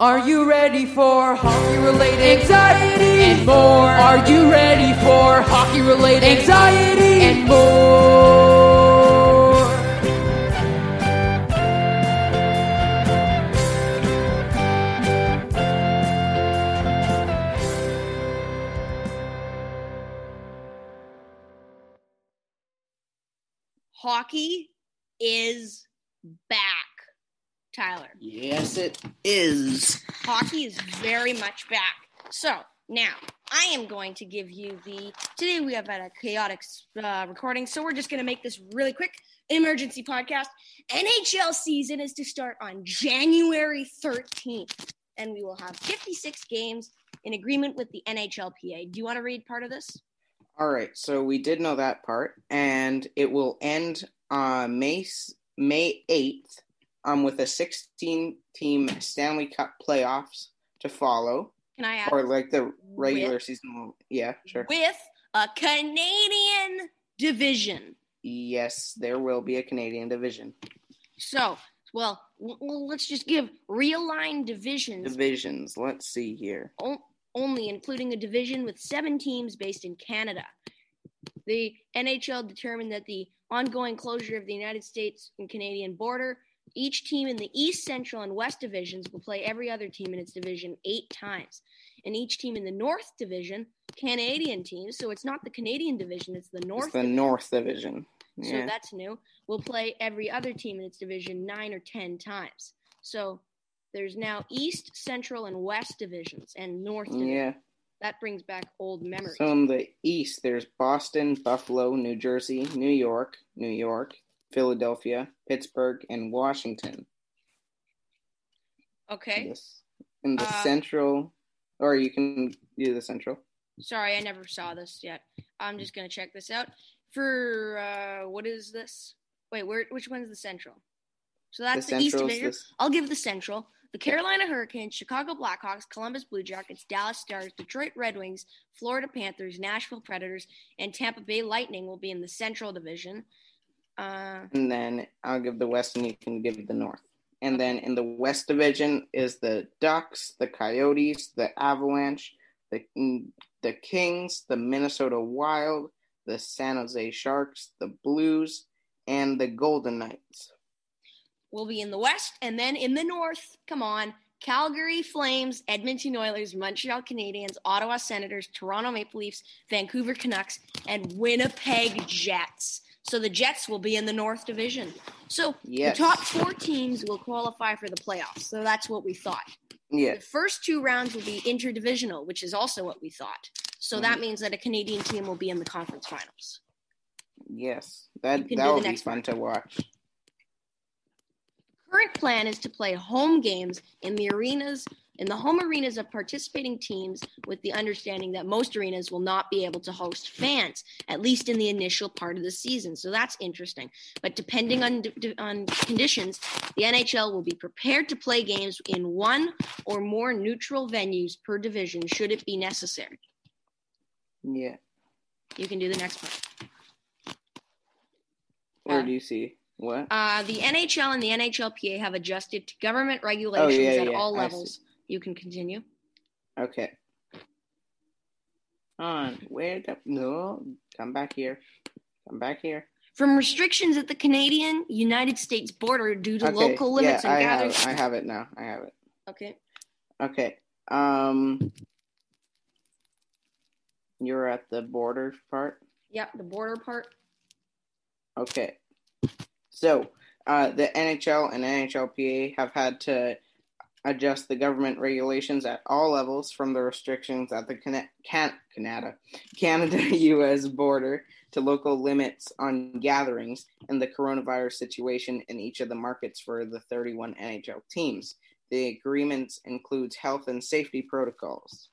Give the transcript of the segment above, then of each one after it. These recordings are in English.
Are you ready for hockey related anxiety and more? Are you ready for hockey related anxiety and more? Hockey is back, Tyler. Yes, it is. Hockey is very much back. So now I am going to give you the. Today we have had a chaotic uh, recording, so we're just going to make this really quick. Emergency podcast. NHL season is to start on January 13th, and we will have 56 games in agreement with the NHLPA. Do you want to read part of this? All right, so we did know that part, and it will end uh, May May eighth, um, with a sixteen team Stanley Cup playoffs to follow, Can I add? or like the regular With- season. Yeah, sure. With a Canadian division. Yes, there will be a Canadian division. So, well let's just give realigned divisions Divisions. Let's see here. o- only including a division with seven teams based in Canada. The NHL determined that the ongoing closure of the United States and Canadian border, each team in the East, Central, and West divisions will play every other team in its division eight times. And each team in the North division, Canadian teams, so it's not the Canadian division, it's the North It's the division. North Division. Yeah. So that's new. Will play every other team in its division nine or ten times. So there's now East, Central, and West divisions, and North. Division. yeah. That brings back old memories. So in the East, there's Boston, Buffalo, New Jersey, New York, New York, Philadelphia, Pittsburgh, and Washington. okay. Yes. In the Uh, Central, or you can do the Central. Sorry, I never saw this yet. I'm just gonna check this out. For uh, what is this? Wait, where? Which one's the Central? So that's the, East division. this- I'll give the Central. The Carolina Hurricanes, Chicago Blackhawks, Columbus Blue Jackets, Dallas Stars, Detroit Red Wings, Florida Panthers, Nashville Predators, and Tampa Bay Lightning will be in the Central Division. Uh, And then I'll give the West, and you can give the North. And then in the West Division is the Ducks, the Coyotes, the Avalanche, the the Kings, the Minnesota Wild, the San Jose Sharks, the Blues, and the Golden Knights. We'll be in the West, and then in the North, come on, Calgary Flames, Edmonton Oilers, Montreal Canadiens, Ottawa Senators, Toronto Maple Leafs, Vancouver Canucks, and Winnipeg Jets. So the Jets will be in the North Division. So Yes. the top four teams will qualify for the playoffs. So that's what we thought. Yeah. The first two rounds will be interdivisional, which is also what we thought. So that Mhm. means that a Canadian team will be in the conference finals. Yes, that that will be next fun one. to watch. current plan is to play home games in the arenas in the home arenas of participating teams with the understanding that most arenas will not be able to host fans at least in the initial part of the season. So that's interesting. But depending on on conditions the NHL will be prepared to play games in one or more neutral venues per division should it be necessary. Yeah. you can do the next one Where Uh, do you see? What? uh, the NHL and the NHLPA have adjusted to government regulations Oh, yeah, at yeah, all levels you can continue Okay. On where the no? Come back here. Come back here. from restrictions at the Canadian United States border due to okay. local limits yeah, and I gatherings. have. I have it now. I have it. Okay. Okay. Um. You're at the border part. Yeah, the border part. Okay. So, uh, the NHL and NHLPA have had to adjust the government regulations at all levels from the restrictions at the Cana- Can- Canada Canada US border to local limits on gatherings and the coronavirus situation in each of the markets for the 31 NHL teams. the agreement includes health and safety protocols.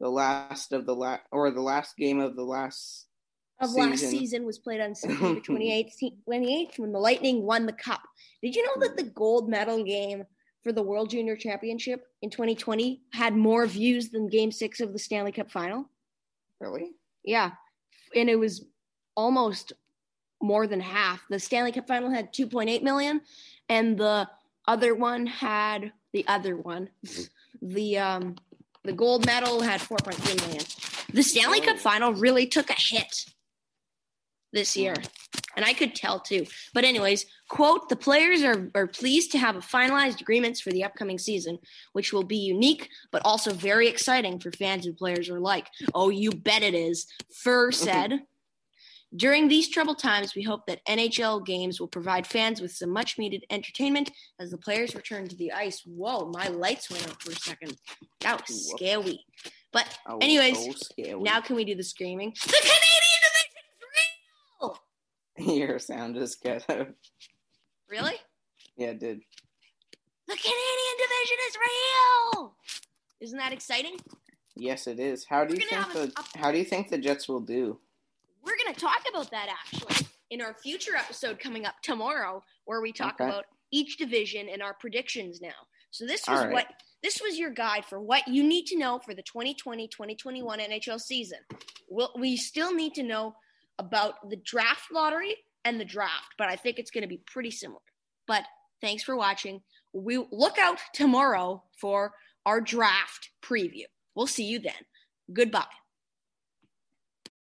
The last of the la- or the last game of the last of season. last season was played on September 28th, 28th when the Lightning won the cup. Did you know that the gold medal game for the World Junior Championship in 2020 had more views than game six of the Stanley Cup final? Really? Yeah. And it was almost more than half. The Stanley Cup final had 2.8 million, and the other one had the other one. The um the gold medal had 4.3 million. The Stanley Cup final really took a hit this year. And I could tell too. But anyways, quote, the players are, are pleased to have finalized agreements for the upcoming season, which will be unique, but also very exciting for fans and players alike. Oh, you bet it is. Fehr said. During these troubled times, we hope that NHL games will provide fans with some much needed entertainment as the players return to the ice. Whoa, my lights went out for a second. That was scary. But Oh, Anyways, so scary. now can we do the screaming? The Canadian division's real! Your sound is good. Really? yeah, it did. The Canadian division is real! Isn't that exciting? Yes, it is. How do We're you think the a- How do you think the Jets will do? We're going to talk about that actually in our future episode coming up tomorrow, where we talk Okay. about each division and our predictions now. So this was right. what this was your guide for what you need to know for the 2020-2021 NHL season. We'll, we still need to know about the draft lottery and the draft, but I think it's going to be pretty similar. But thanks for watching. We look out tomorrow for our draft preview. We'll see you then. Goodbye.